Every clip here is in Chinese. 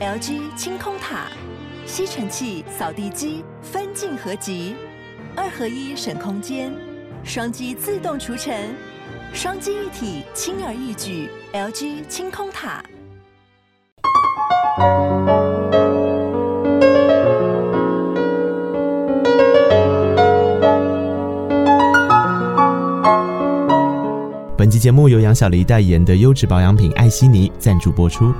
LG 清空塔，吸尘器、扫地机分镜合集，二合一省空间，双击自动除尘，双击一体轻而易举。LG 清空塔。本期节目由杨小黎代言的优质保养品艾希尼赞助播出。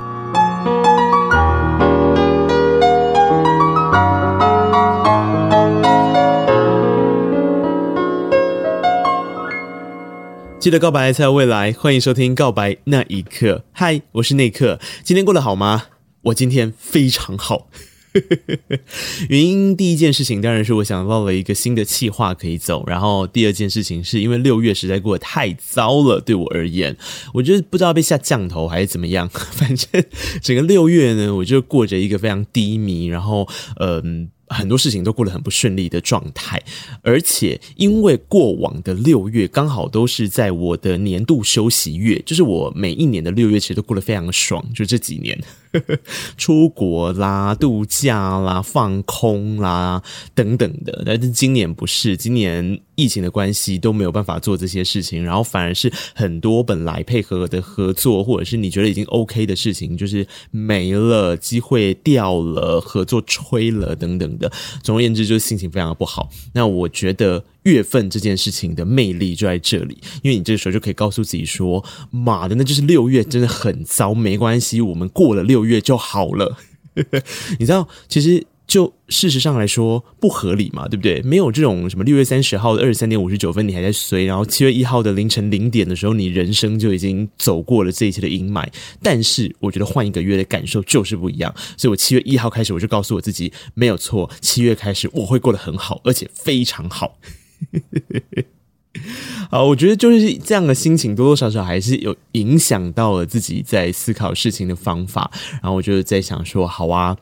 记得告白才有未来，欢迎收听《告白那一刻》。嗨，我是内克，今天过得好吗？我今天非常好。原因第一件事情当然是我想到了一个新的计划可以走，然后第二件事情是因为六月实在过得太糟了，对我而言，我觉得不知道被下降头还是怎么样，反正整个六月呢，我就过着一个非常低迷，然后嗯。很多事情都过得很不顺利的状态，而且因为过往的六月刚好都是在我的年度休息月，就是我每一年的六月其实都过得非常爽，就这几年。出国啦、度假啦、放空啦等等的，但是今年不是，今年疫情的关系都没有办法做这些事情，然后反而是很多本来配合的合作，或者是你觉得已经 OK 的事情，就是没了，机会掉了，合作吹了等等。的，总而言之，就是心情非常的不好。那我觉得月份这件事情的魅力就在这里，因为你这时候就可以告诉自己说：“妈的，那就是六月真的很糟，没关系，我们过了六月就好了。”你知道，其实。就事实上来说不合理嘛，对不对？没有这种什么六月三十号的二十三点五十九分你还在衰，然后七月一号的凌晨零点的时候，你人生就已经走过了这一切的阴霾。但是我觉得换一个月的感受就是不一样，所以我七月一号开始我就告诉我自己没有错，七月开始我会过得很好，而且非常好。好，我觉得就是这样的心情多多少少还是有影响到了自己在思考事情的方法。然后我就在想说，好啊。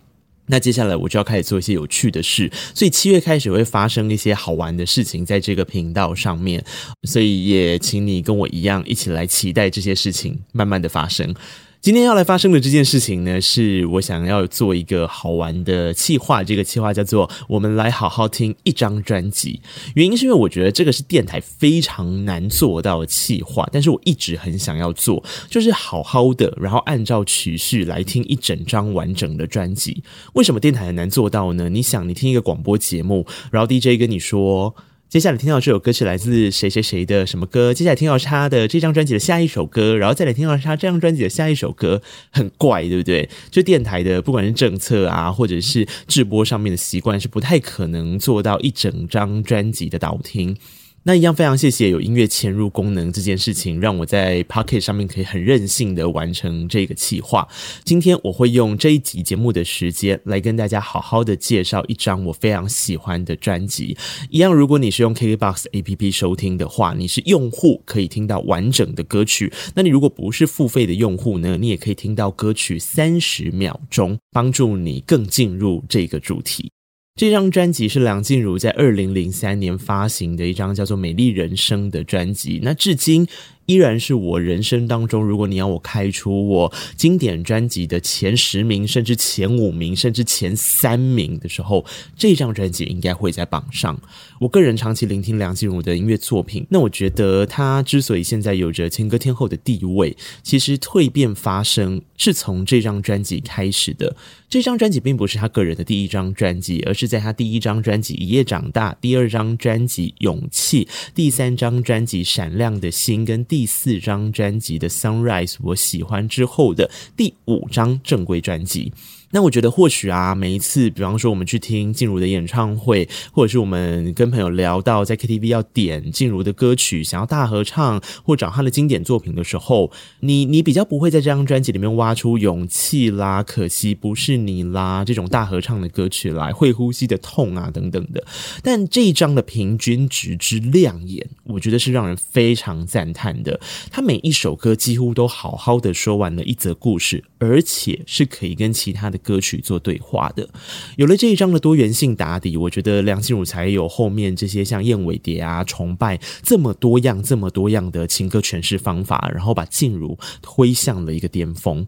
那接下来我就要开始做一些有趣的事，所以七月开始会发生一些好玩的事情在这个频道上面，所以也请你跟我一样一起来期待这些事情慢慢的发生。今天要来发生的这件事情呢，是我想要做一个好玩的企划。这个企划叫做“我们来好好听一张专辑”。原因是因为我觉得这个是电台非常难做到的企划，但是我一直很想要做，就是好好的，然后按照曲序来听一整张完整的专辑。为什么电台很难做到呢？你想，你听一个广播节目，然后 DJ 跟你说。接下来听到这首歌是来自谁谁谁的什么歌？接下来听到他的这张专辑的下一首歌，然后再来听到他这张专辑的下一首歌，很怪，对不对？就电台的不管是政策啊，或者是直播上面的习惯，是不太可能做到一整张专辑的导听。那一样非常谢谢有音乐嵌入功能这件事情，让我在 Pocket 上面可以很任性的完成这个企划。今天我会用这一集节目的时间来跟大家好好的介绍一张我非常喜欢的专辑。一样，如果你是用 KKBOX APP 收听的话，你是用户可以听到完整的歌曲。那你如果不是付费的用户呢，你也可以听到歌曲三十秒钟，帮助你更进入这个主题。这张专辑是梁静茹在二零零三年发行的一张叫做《美丽人生》的专辑，那至今。依然是我人生当中，如果你要我开出我经典专辑的前十名，甚至前五名，甚至前三名的时候，这张专辑应该会在榜上。我个人长期聆听梁静茹的音乐作品，那我觉得她之所以现在有着情歌天后的地位，其实蜕变发生是从这张专辑开始的。这张专辑并不是她个人的第一张专辑，而是在她第一张专辑《一夜长大》、第二张专辑《勇气》、第三张专辑《闪亮的心》跟第第四张专辑的《Sunrise》，我喜欢之后的第五张正规专辑。那我觉得或许啊，每一次，比方说我们去听静茹的演唱会，或者是我们跟朋友聊到在 KTV 要点静茹的歌曲，想要大合唱或找她的经典作品的时候，你你比较不会在这张专辑里面挖出勇气啦、可惜不是你啦这种大合唱的歌曲来，会呼吸的痛啊等等的。但这一张的平均值之亮眼，我觉得是让人非常赞叹的。他每一首歌几乎都好好的说完了一则故事，而且是可以跟其他的。歌曲做对话的，有了这一张的多元性打底，我觉得梁静茹才有后面这些像燕尾蝶啊、崇拜这么多样、这么多样的情歌诠释方法，然后把静茹推向了一个巅峰。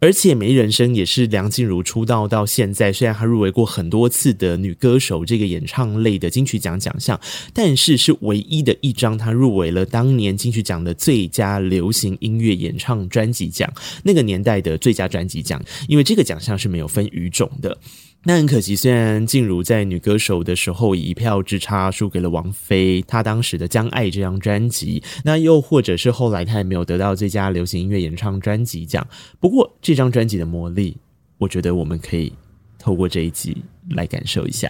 而且《美丽人生》也是梁静茹出道到现在，虽然她入围过很多次的女歌手这个演唱类的金曲奖奖项，但是是唯一的一张她入围了当年金曲奖的最佳流行音乐演唱专辑奖，那个年代的最佳专辑奖，因为这个奖项是没有分语种的。那很可惜，虽然静茹在女歌手的时候以一票之差输给了王菲，她当时的《将爱》这张专辑，那又或者是后来她也没有得到最佳流行音乐演唱专辑奖。不过这张专辑的魔力，我觉得我们可以透过这一集来感受一下。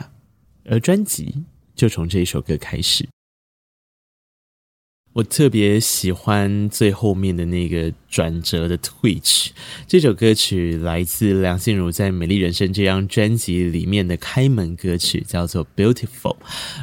而专辑就从这一首歌开始。我特别喜欢最后面的那个转折的 Twitch，这首歌曲来自梁静茹在《美丽人生》这张专辑里面的开门歌曲，叫做 Beautiful。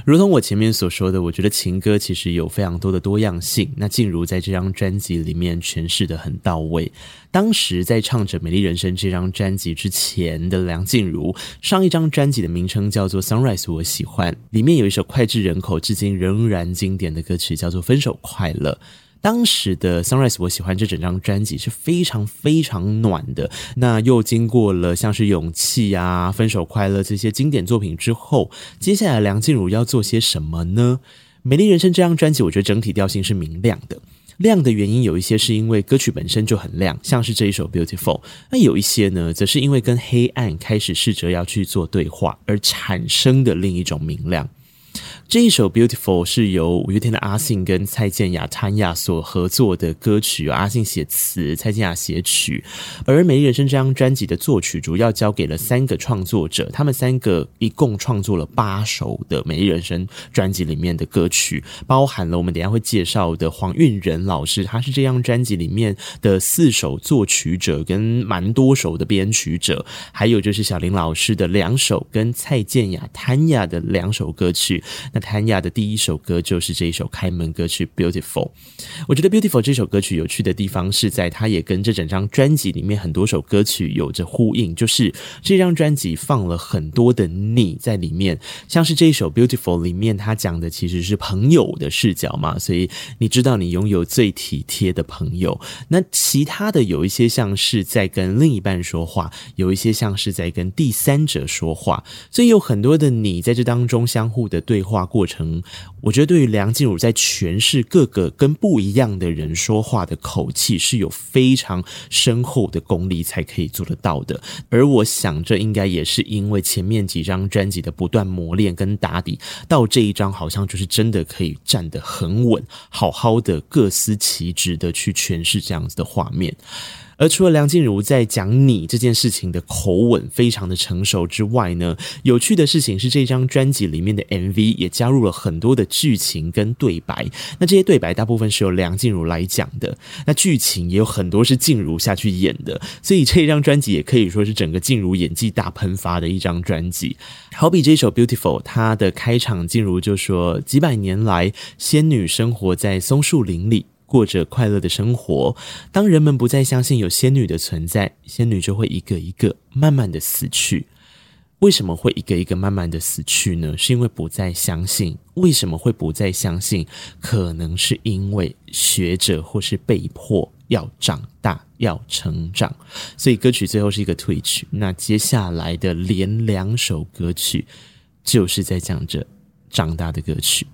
如同我前面所说的，我觉得情歌其实有非常多的多样性。那静茹在这张专辑里面诠释的很到位。当时在唱着《美丽人生》这张专辑之前的梁静茹，上一张专辑的名称叫做《Sunrise》，我喜欢里面有一首脍炙人口、至今仍然经典的歌曲，叫做《分手快乐》。当时的《Sunrise》，我喜欢这整张专辑是非常非常暖的。那又经过了像是《勇气》啊、《分手快乐》这些经典作品之后，接下来梁静茹要做些什么呢？《美丽人生》这张专辑，我觉得整体调性是明亮的。亮的原因有一些是因为歌曲本身就很亮，像是这一首《Beautiful》。那有一些呢，则是因为跟黑暗开始试着要去做对话而产生的另一种明亮。这一首《Beautiful》是由五月天的阿信跟蔡健雅、谭雅所合作的歌曲，阿信写词，蔡健雅写曲。而《美丽人生》这张专辑的作曲主要交给了三个创作者，他们三个一共创作了八首的《美丽人生》专辑里面的歌曲，包含了我们等下会介绍的黄韵仁老师，他是这张专辑里面的四首作曲者跟蛮多首的编曲者，还有就是小林老师的两首跟蔡健雅、谭雅的两首歌曲。那谭雅的第一首歌就是这一首开门歌曲《Beautiful》。我觉得《Beautiful》这首歌曲有趣的地方是在它也跟这整张专辑里面很多首歌曲有着呼应，就是这张专辑放了很多的你在里面，像是这一首《Beautiful》里面，它讲的其实是朋友的视角嘛，所以你知道你拥有最体贴的朋友。那其他的有一些像是在跟另一半说话，有一些像是在跟第三者说话，所以有很多的你在这当中相互的对话。过程，我觉得对于梁静茹在诠释各个跟不一样的人说话的口气是有非常深厚的功力才可以做得到的。而我想，这应该也是因为前面几张专辑的不断磨练跟打底，到这一张好像就是真的可以站得很稳，好好的各司其职的去诠释这样子的画面。而除了梁静茹在讲你这件事情的口吻非常的成熟之外呢，有趣的事情是这张专辑里面的 MV 也加入了很多的剧情跟对白。那这些对白大部分是由梁静茹来讲的，那剧情也有很多是静茹下去演的，所以这张专辑也可以说是整个静茹演技大喷发的一张专辑。好比这首 Beautiful，它的开场静茹就说：“几百年来，仙女生活在松树林里。”过着快乐的生活。当人们不再相信有仙女的存在，仙女就会一个一个慢慢的死去。为什么会一个一个慢慢的死去呢？是因为不再相信。为什么会不再相信？可能是因为学者或是被迫要长大，要成长。所以歌曲最后是一个 Twitch。那接下来的连两首歌曲，就是在讲着长大的歌曲。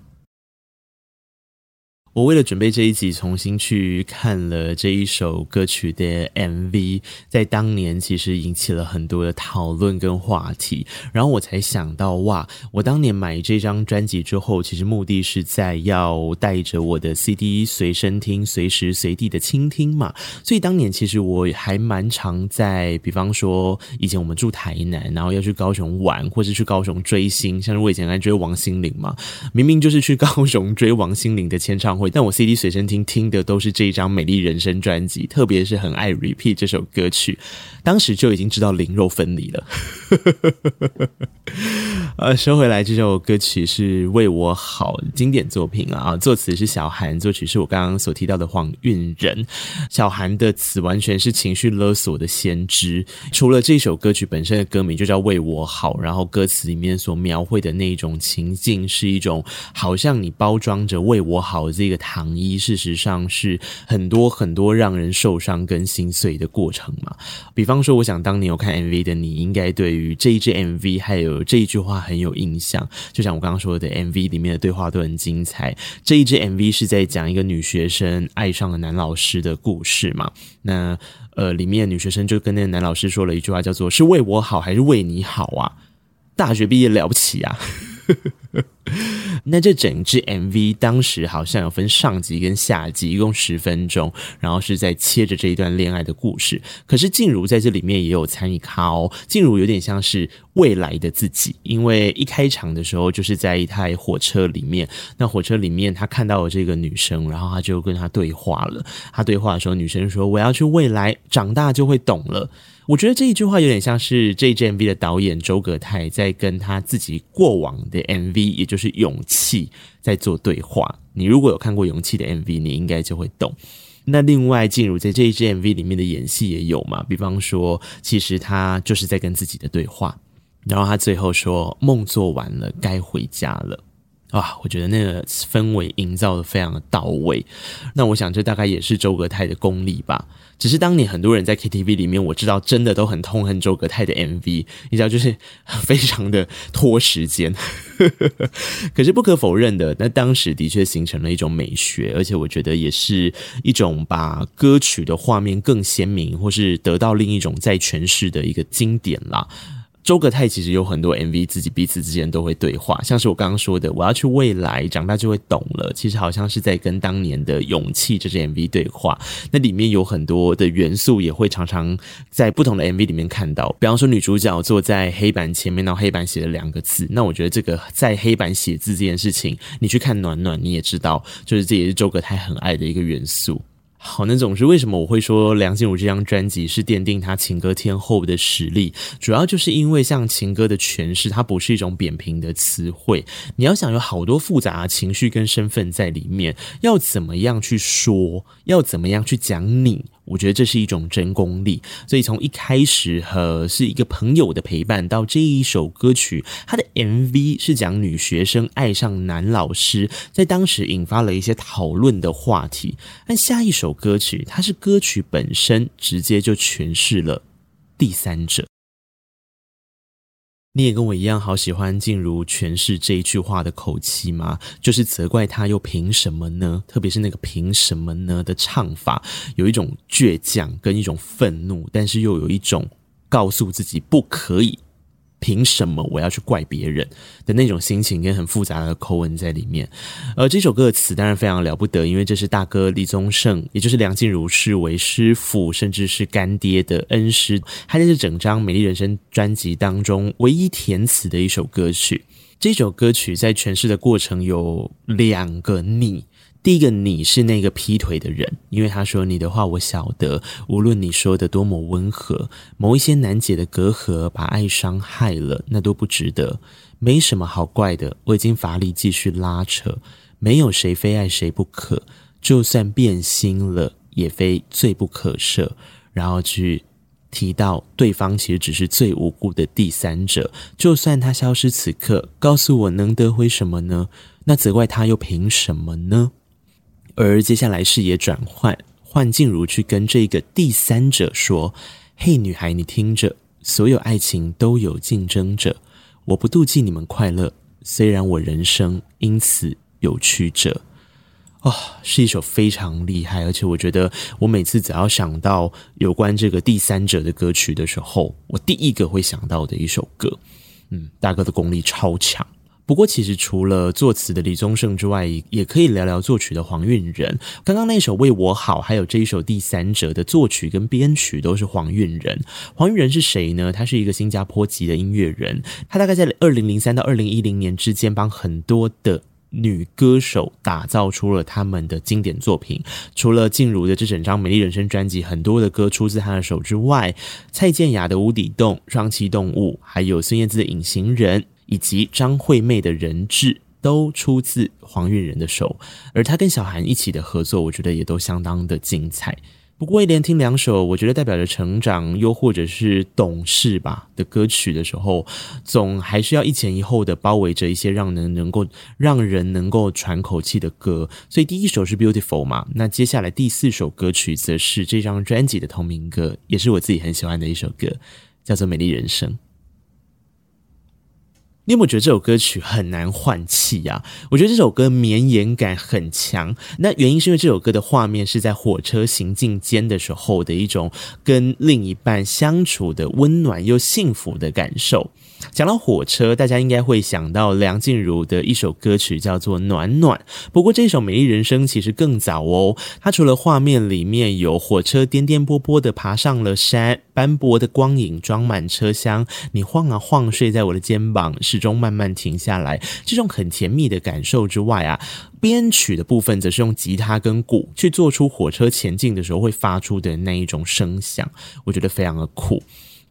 我为了准备这一集，重新去看了这一首歌曲的 MV，在当年其实引起了很多的讨论跟话题，然后我才想到，哇，我当年买这张专辑之后，其实目的是在要带着我的 CD 随身听，随时随地的倾听嘛，所以当年其实我还蛮常在，比方说以前我们住台南，然后要去高雄玩，或是去高雄追星，像是我以前爱追王心凌嘛，明明就是去高雄追王心凌的签唱但我 CD 随身听听的都是这一张《美丽人生》专辑，特别是很爱 repeat 这首歌曲，当时就已经知道灵肉分离了。呃，说回来，这首歌曲是为我好，经典作品啊，作词是小韩，作曲是我刚刚所提到的黄韵仁。小韩的词完全是情绪勒索的先知。除了这首歌曲本身的歌名就叫为我好，然后歌词里面所描绘的那种情境，是一种好像你包装着为我好这个糖衣，事实上是很多很多让人受伤跟心碎的过程嘛。比方说，我想当年有看 MV 的你，应该对于这一支 MV 还有这一句话很有印象。就像我刚刚说的，MV 里面的对话都很精彩。这一支 MV 是在讲一个女学生爱上了男老师的故事嘛？那呃，里面女学生就跟那个男老师说了一句话，叫做“是为我好还是为你好啊？大学毕业了不起啊！” 那这整支 MV 当时好像有分上集跟下集，一共十分钟，然后是在切着这一段恋爱的故事。可是静茹在这里面也有参与咖哦，静茹有点像是未来的自己，因为一开场的时候就是在一台火车里面，那火车里面他看到了这个女生，然后他就跟她对话了。他对话的时候，女生说：“我要去未来，长大就会懂了。”我觉得这一句话有点像是这一支 MV 的导演周格泰在跟他自己过往的 MV，也就是《勇气》在做对话。你如果有看过《勇气》的 MV，你应该就会懂。那另外，静茹在这一支 MV 里面的演戏也有嘛？比方说，其实他就是在跟自己的对话，然后他最后说：“梦做完了，该回家了。”哇，我觉得那个氛围营造的非常的到位。那我想，这大概也是周格泰的功力吧。只是当年很多人在 KTV 里面，我知道真的都很痛恨周格泰的 MV，你知道，就是非常的拖时间。可是不可否认的，那当时的确形成了一种美学，而且我觉得也是一种把歌曲的画面更鲜明，或是得到另一种再诠释的一个经典啦。周格泰其实有很多 MV，自己彼此之间都会对话，像是我刚刚说的，我要去未来，长大就会懂了。其实好像是在跟当年的勇气这支 MV 对话，那里面有很多的元素，也会常常在不同的 MV 里面看到。比方说女主角坐在黑板前面，然后黑板写了两个字，那我觉得这个在黑板写字这件事情，你去看暖暖，你也知道，就是这也是周格泰很爱的一个元素。好，那总之为什么我会说梁静茹这张专辑是奠定她情歌天后的实力？主要就是因为像情歌的诠释，它不是一种扁平的词汇，你要想有好多复杂的情绪跟身份在里面，要怎么样去说，要怎么样去讲你。我觉得这是一种真功力，所以从一开始和是一个朋友的陪伴，到这一首歌曲，它的 MV 是讲女学生爱上男老师，在当时引发了一些讨论的话题。但下一首歌曲，它是歌曲本身直接就诠释了第三者。你也跟我一样好喜欢静茹诠释这一句话的口气吗？就是责怪他又凭什么呢？特别是那个凭什么呢的唱法，有一种倔强跟一种愤怒，但是又有一种告诉自己不可以。凭什么我要去怪别人的那种心情跟很复杂的口吻在里面？而这首歌词当然非常了不得，因为这是大哥李宗盛，也就是梁静茹视为师父甚至是干爹的恩师，他在这整张《美丽人生》专辑当中唯一填词的一首歌曲。这首歌曲在诠释的过程有两个你。第一个你是那个劈腿的人，因为他说你的话我晓得，无论你说的多么温和，某一些难解的隔阂把爱伤害了，那都不值得，没什么好怪的，我已经乏力继续拉扯，没有谁非爱谁不可，就算变心了，也非罪不可赦。然后去提到对方其实只是最无辜的第三者，就算他消失此刻，告诉我能得回什么呢？那责怪他又凭什么呢？而接下来视野转换，换静茹去跟这个第三者说：“嘿，女孩，你听着，所有爱情都有竞争者，我不妒忌你们快乐，虽然我人生因此有曲折。”哦，是一首非常厉害，而且我觉得我每次只要想到有关这个第三者的歌曲的时候，我第一个会想到的一首歌。嗯，大哥的功力超强。不过，其实除了作词的李宗盛之外，也可以聊聊作曲的黄韵仁。刚刚那首《为我好》，还有这一首《第三者》的作曲跟编曲都是黄韵仁。黄韵仁是谁呢？他是一个新加坡籍的音乐人。他大概在二零零三到二零一零年之间，帮很多的女歌手打造出了他们的经典作品。除了静茹的这整张《美丽人生》专辑，很多的歌出自他的手之外，蔡健雅的《无底洞》、双栖动物，还有孙燕姿的《隐形人》。以及张惠妹的人质都出自黄韵仁的手，而他跟小韩一起的合作，我觉得也都相当的精彩。不过，一连听两首我觉得代表着成长，又或者是懂事吧的歌曲的时候，总还是要一前一后的包围着一些让人能够让人能够喘口气的歌。所以第一首是 Beautiful 嘛，那接下来第四首歌曲则是这张专辑的同名歌，也是我自己很喜欢的一首歌，叫做《美丽人生》。你有没有觉得这首歌曲很难换气呀？我觉得这首歌绵延感很强，那原因是因为这首歌的画面是在火车行进间的时候的一种跟另一半相处的温暖又幸福的感受。讲到火车，大家应该会想到梁静茹的一首歌曲叫做《暖暖》。不过这首《美丽人生》其实更早哦，它除了画面里面有火车颠颠簸簸的爬上了山，斑驳的光影装满车厢，你晃啊晃，睡在我的肩膀，始终慢慢停下来，这种很甜蜜的感受之外啊，编曲的部分则是用吉他跟鼓去做出火车前进的时候会发出的那一种声响，我觉得非常的酷。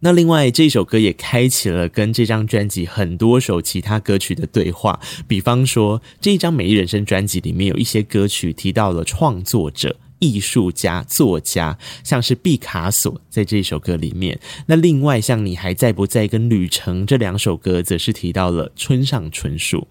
那另外这首歌也开启了跟这张专辑很多首其他歌曲的对话，比方说这一张《美丽人生》专辑里面有一些歌曲提到了创作者、艺术家、作家，像是毕卡索在这首歌里面。那另外像你还在不在跟旅程这两首歌，则是提到了村上春树，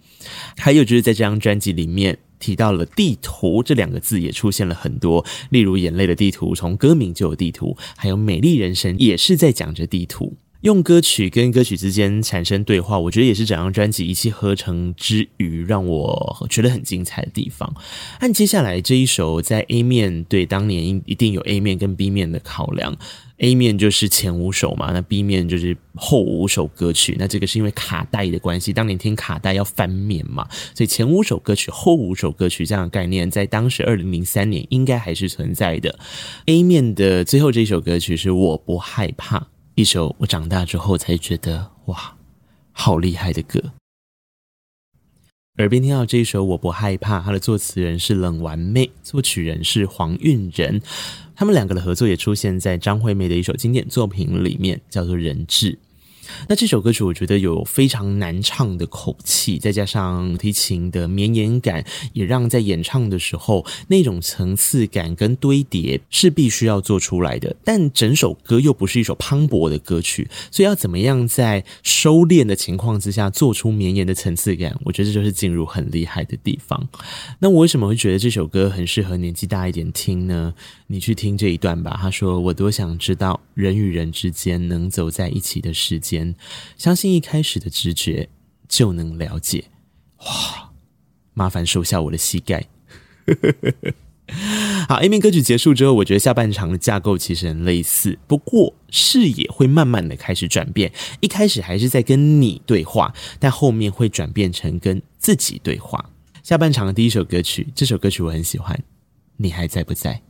还有就是在这张专辑里面。提到了地图这两个字也出现了很多，例如眼泪的地图，从歌名就有地图，还有美丽人生也是在讲着地图。用歌曲跟歌曲之间产生对话，我觉得也是整张专辑一气呵成之余，让我觉得很精彩的地方。按接下来这一首，在 A 面对当年一定有 A 面跟 B 面的考量，A 面就是前五首嘛，那 B 面就是后五首歌曲。那这个是因为卡带的关系，当年听卡带要翻面嘛，所以前五首歌曲、后五首歌曲这样的概念，在当时二零零三年应该还是存在的。A 面的最后这一首歌曲是我不害怕。一首我长大之后才觉得哇，好厉害的歌。耳边听到这一首《我不害怕》，它的作词人是冷完妹，作曲人是黄韵仁，他们两个的合作也出现在张惠妹的一首经典作品里面，叫做《人质》。那这首歌曲我觉得有非常难唱的口气，再加上提琴的绵延感，也让在演唱的时候那种层次感跟堆叠是必须要做出来的。但整首歌又不是一首磅礴的歌曲，所以要怎么样在收敛的情况之下做出绵延的层次感？我觉得这就是进入很厉害的地方。那我为什么会觉得这首歌很适合年纪大一点听呢？你去听这一段吧。他说：“我多想知道人与人之间能走在一起的时间。”相信一开始的直觉就能了解。哇，麻烦收下我的膝盖。好，A 面歌曲结束之后，我觉得下半场的架构其实很类似，不过视野会慢慢的开始转变。一开始还是在跟你对话，但后面会转变成跟自己对话。下半场的第一首歌曲，这首歌曲我很喜欢，你还在不在？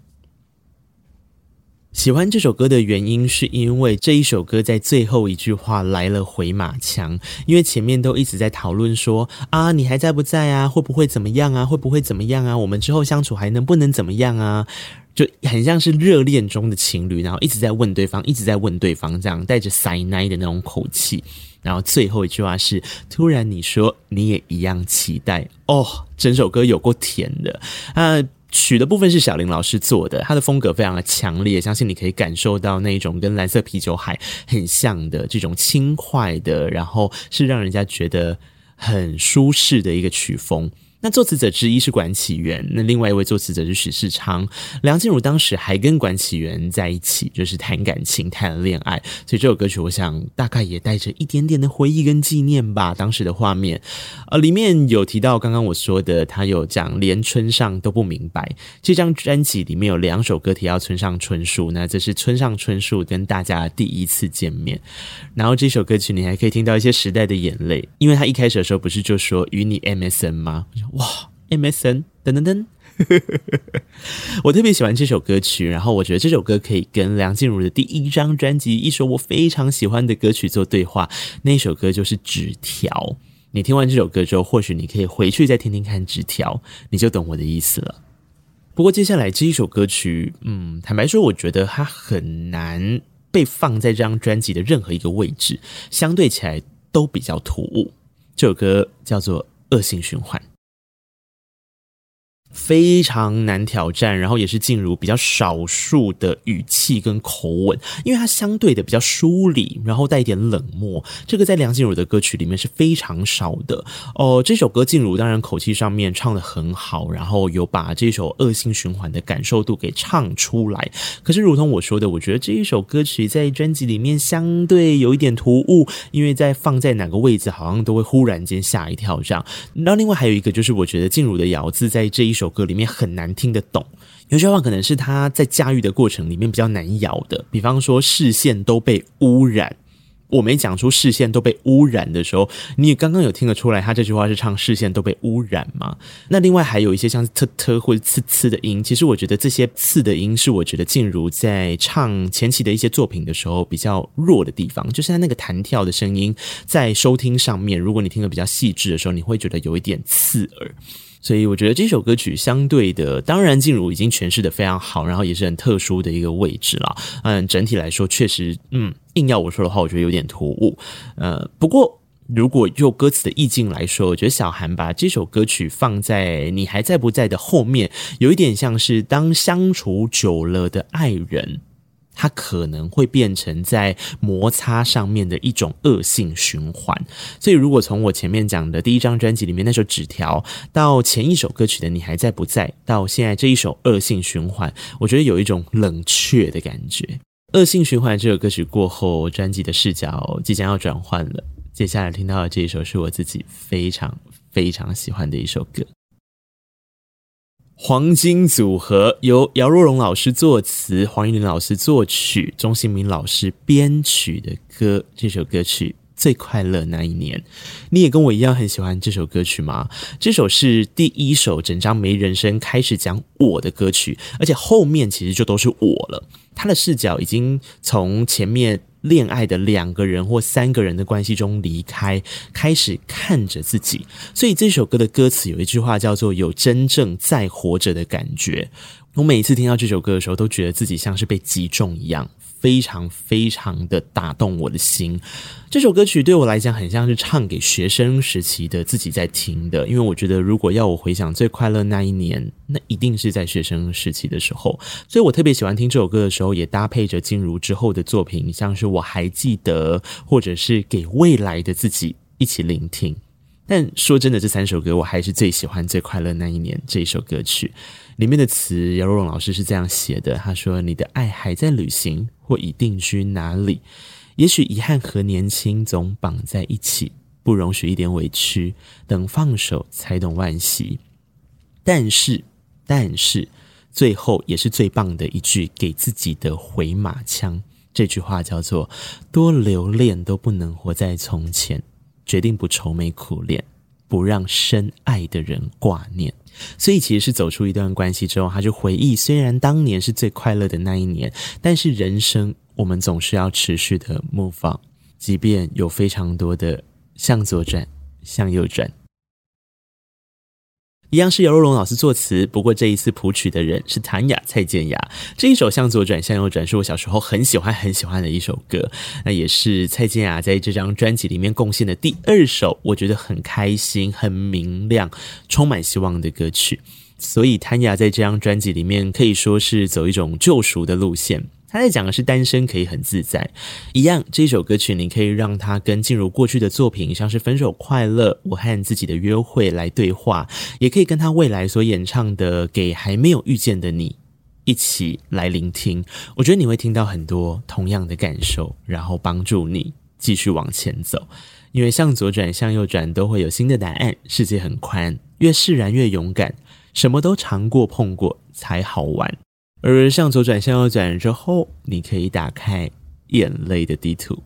喜欢这首歌的原因，是因为这一首歌在最后一句话来了回马枪。因为前面都一直在讨论说啊，你还在不在啊？会不会怎么样啊？会不会怎么样啊？我们之后相处还能不能怎么样啊？就很像是热恋中的情侣，然后一直在问对方，一直在问对方，这样带着塞奶的那种口气。然后最后一句话是：突然你说你也一样期待哦。整首歌有够甜的啊！曲的部分是小林老师做的，他的风格非常的强烈，相信你可以感受到那种跟蓝色啤酒海很像的这种轻快的，然后是让人家觉得很舒适的一个曲风。那作词者之一是管启源，那另外一位作词者是许世昌。梁静茹当时还跟管启源在一起，就是谈感情、谈恋爱，所以这首歌曲我想大概也带着一点点的回忆跟纪念吧。当时的画面，呃，里面有提到刚刚我说的，他有讲连村上都不明白。这张专辑里面有两首歌提到村上春树，那这是村上春树跟大家第一次见面。然后这首歌曲你还可以听到一些时代的眼泪，因为他一开始的时候不是就说与你 MSN 吗？哇，MSN 噔噔噔，我特别喜欢这首歌曲，然后我觉得这首歌可以跟梁静茹的第一张专辑一首我非常喜欢的歌曲做对话，那首歌就是《纸条》。你听完这首歌之后，或许你可以回去再听听看《纸条》，你就懂我的意思了。不过接下来这一首歌曲，嗯，坦白说，我觉得它很难被放在这张专辑的任何一个位置，相对起来都比较突兀。这首歌叫做《恶性循环》。非常难挑战，然后也是静茹比较少数的语气跟口吻，因为它相对的比较疏离，然后带一点冷漠。这个在梁静茹的歌曲里面是非常少的哦。这首歌静茹当然口气上面唱得很好，然后有把这首恶性循环的感受度给唱出来。可是，如同我说的，我觉得这一首歌曲在专辑里面相对有一点突兀，因为在放在哪个位置，好像都会忽然间吓一跳这样。然后，另外还有一个就是，我觉得静茹的咬字在这一首歌里面很难听得懂，有些话可能是他在驾驭的过程里面比较难咬的，比方说视线都被污染。我没讲出视线都被污染的时候，你也刚刚有听得出来，他这句话是唱视线都被污染吗？那另外还有一些像特特或者刺刺的音，其实我觉得这些刺的音是我觉得静茹在唱前期的一些作品的时候比较弱的地方，就是他那个弹跳的声音在收听上面，如果你听得比较细致的时候，你会觉得有一点刺耳。所以我觉得这首歌曲相对的，当然静茹已经诠释的非常好，然后也是很特殊的一个位置了。嗯，整体来说确实，嗯，硬要我说的话，我觉得有点突兀。呃，不过如果就歌词的意境来说，我觉得小韩把这首歌曲放在你还在不在的后面，有一点像是当相处久了的爱人。它可能会变成在摩擦上面的一种恶性循环，所以如果从我前面讲的第一张专辑里面那首纸条，到前一首歌曲的你还在不在，到现在这一首恶性循环，我觉得有一种冷却的感觉。恶性循环这首歌曲过后，专辑的视角即将要转换了，接下来听到的这一首是我自己非常非常喜欢的一首歌。黄金组合由姚若龙老师作词，黄韵玲老师作曲，钟兴民老师编曲的歌。这首歌曲《最快乐那一年》，你也跟我一样很喜欢这首歌曲吗？这首是第一首整张《没人声》开始讲我的歌曲，而且后面其实就都是我了。他的视角已经从前面。恋爱的两个人或三个人的关系中离开，开始看着自己。所以这首歌的歌词有一句话叫做“有真正在活着的感觉”。我每一次听到这首歌的时候，都觉得自己像是被击中一样。非常非常的打动我的心。这首歌曲对我来讲，很像是唱给学生时期的自己在听的。因为我觉得，如果要我回想最快乐那一年，那一定是在学生时期的时候。所以我特别喜欢听这首歌的时候，也搭配着静茹之后的作品，像是我还记得，或者是给未来的自己一起聆听。但说真的，这三首歌我还是最喜欢《最快乐那一年》这一首歌曲。里面的词，姚若龙老师是这样写的：“他说，你的爱还在旅行，或已定居哪里？也许遗憾和年轻总绑在一起，不容许一点委屈，等放手才懂惋惜。但是，但是，最后也是最棒的一句给自己的回马枪。这句话叫做：多留恋都不能活在从前，决定不愁眉苦脸，不让深爱的人挂念。”所以其实是走出一段关系之后，他就回忆，虽然当年是最快乐的那一年，但是人生我们总是要持续的模仿即便有非常多的向左转，向右转。一样是姚若龙老师作词，不过这一次谱曲的人是谭雅、蔡健雅。这一首《向左转向右转》是我小时候很喜欢很喜欢的一首歌，那也是蔡健雅在这张专辑里面贡献的第二首，我觉得很开心、很明亮、充满希望的歌曲。所以谭雅在这张专辑里面可以说是走一种救赎的路线。他在讲的是单身可以很自在，一样这首歌曲，你可以让他跟进入过去的作品，像是《分手快乐》、我和自己的约会来对话，也可以跟他未来所演唱的《给还没有遇见的你》一起来聆听。我觉得你会听到很多同样的感受，然后帮助你继续往前走。因为向左转向右转都会有新的答案，世界很宽，越释然越勇敢，什么都尝过碰过才好玩。而向左转向右转之后，你可以打开眼泪的地图。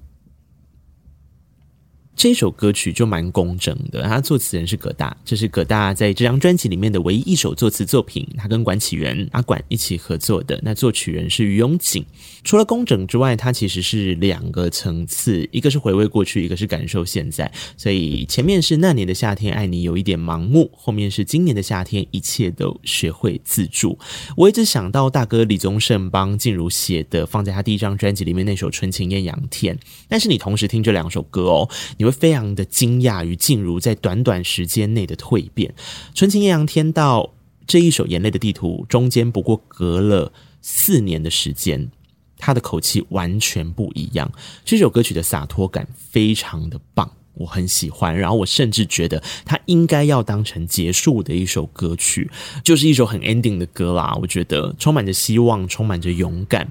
这首歌曲就蛮工整的，他作词人是葛大，这是葛大在这张专辑里面的唯一一首作词作品，他跟管启源、阿管一起合作的。那作曲人是于永景。除了工整之外，它其实是两个层次，一个是回味过去，一个是感受现在。所以前面是那年的夏天，爱你有一点盲目；后面是今年的夏天，一切都学会自助。我一直想到大哥李宗盛帮静茹写的，放在他第一张专辑里面那首《纯情艳阳天》，但是你同时听这两首歌哦。会非常的惊讶于静茹在短短时间内的蜕变。纯情艳阳天到这一首《眼泪的地图》中间不过隔了四年的时间，他的口气完全不一样。这首歌曲的洒脱感非常的棒。我很喜欢，然后我甚至觉得它应该要当成结束的一首歌曲，就是一首很 ending 的歌啦。我觉得充满着希望，充满着勇敢。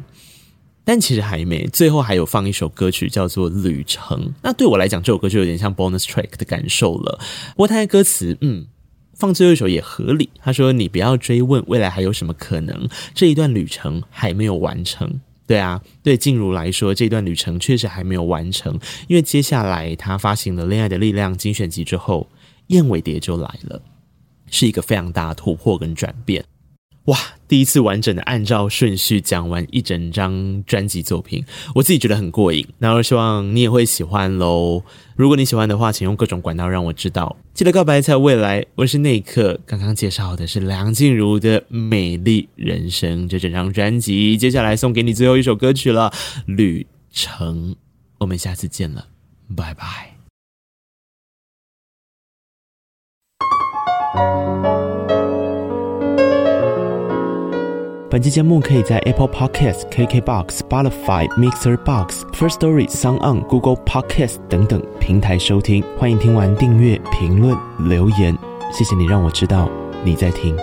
但其实还没，最后还有放一首歌曲叫做《旅程》。那对我来讲，这首歌就有点像 bonus track 的感受了。不过他的歌词，嗯，放最后一首也合理。他说：“你不要追问未来还有什么可能，这一段旅程还没有完成。”对啊，对静茹来说，这段旅程确实还没有完成，因为接下来她发行了《恋爱的力量》精选集之后，燕尾蝶就来了，是一个非常大的突破跟转变。哇！第一次完整的按照顺序讲完一整张专辑作品，我自己觉得很过瘾。那我希望你也会喜欢喽。如果你喜欢的话，请用各种管道让我知道。记得告白才未来，我是那一刻。刚刚介绍的是梁静茹的《美丽人生》这整张专辑，接下来送给你最后一首歌曲了，《旅程》。我们下次见了，拜拜。本期节目可以在 Apple Podcast、KKBox、Spotify、Mixer Box、First Story、Sound On、Google Podcast 等等平台收听。欢迎听完订阅、评论、留言，谢谢你让我知道你在听。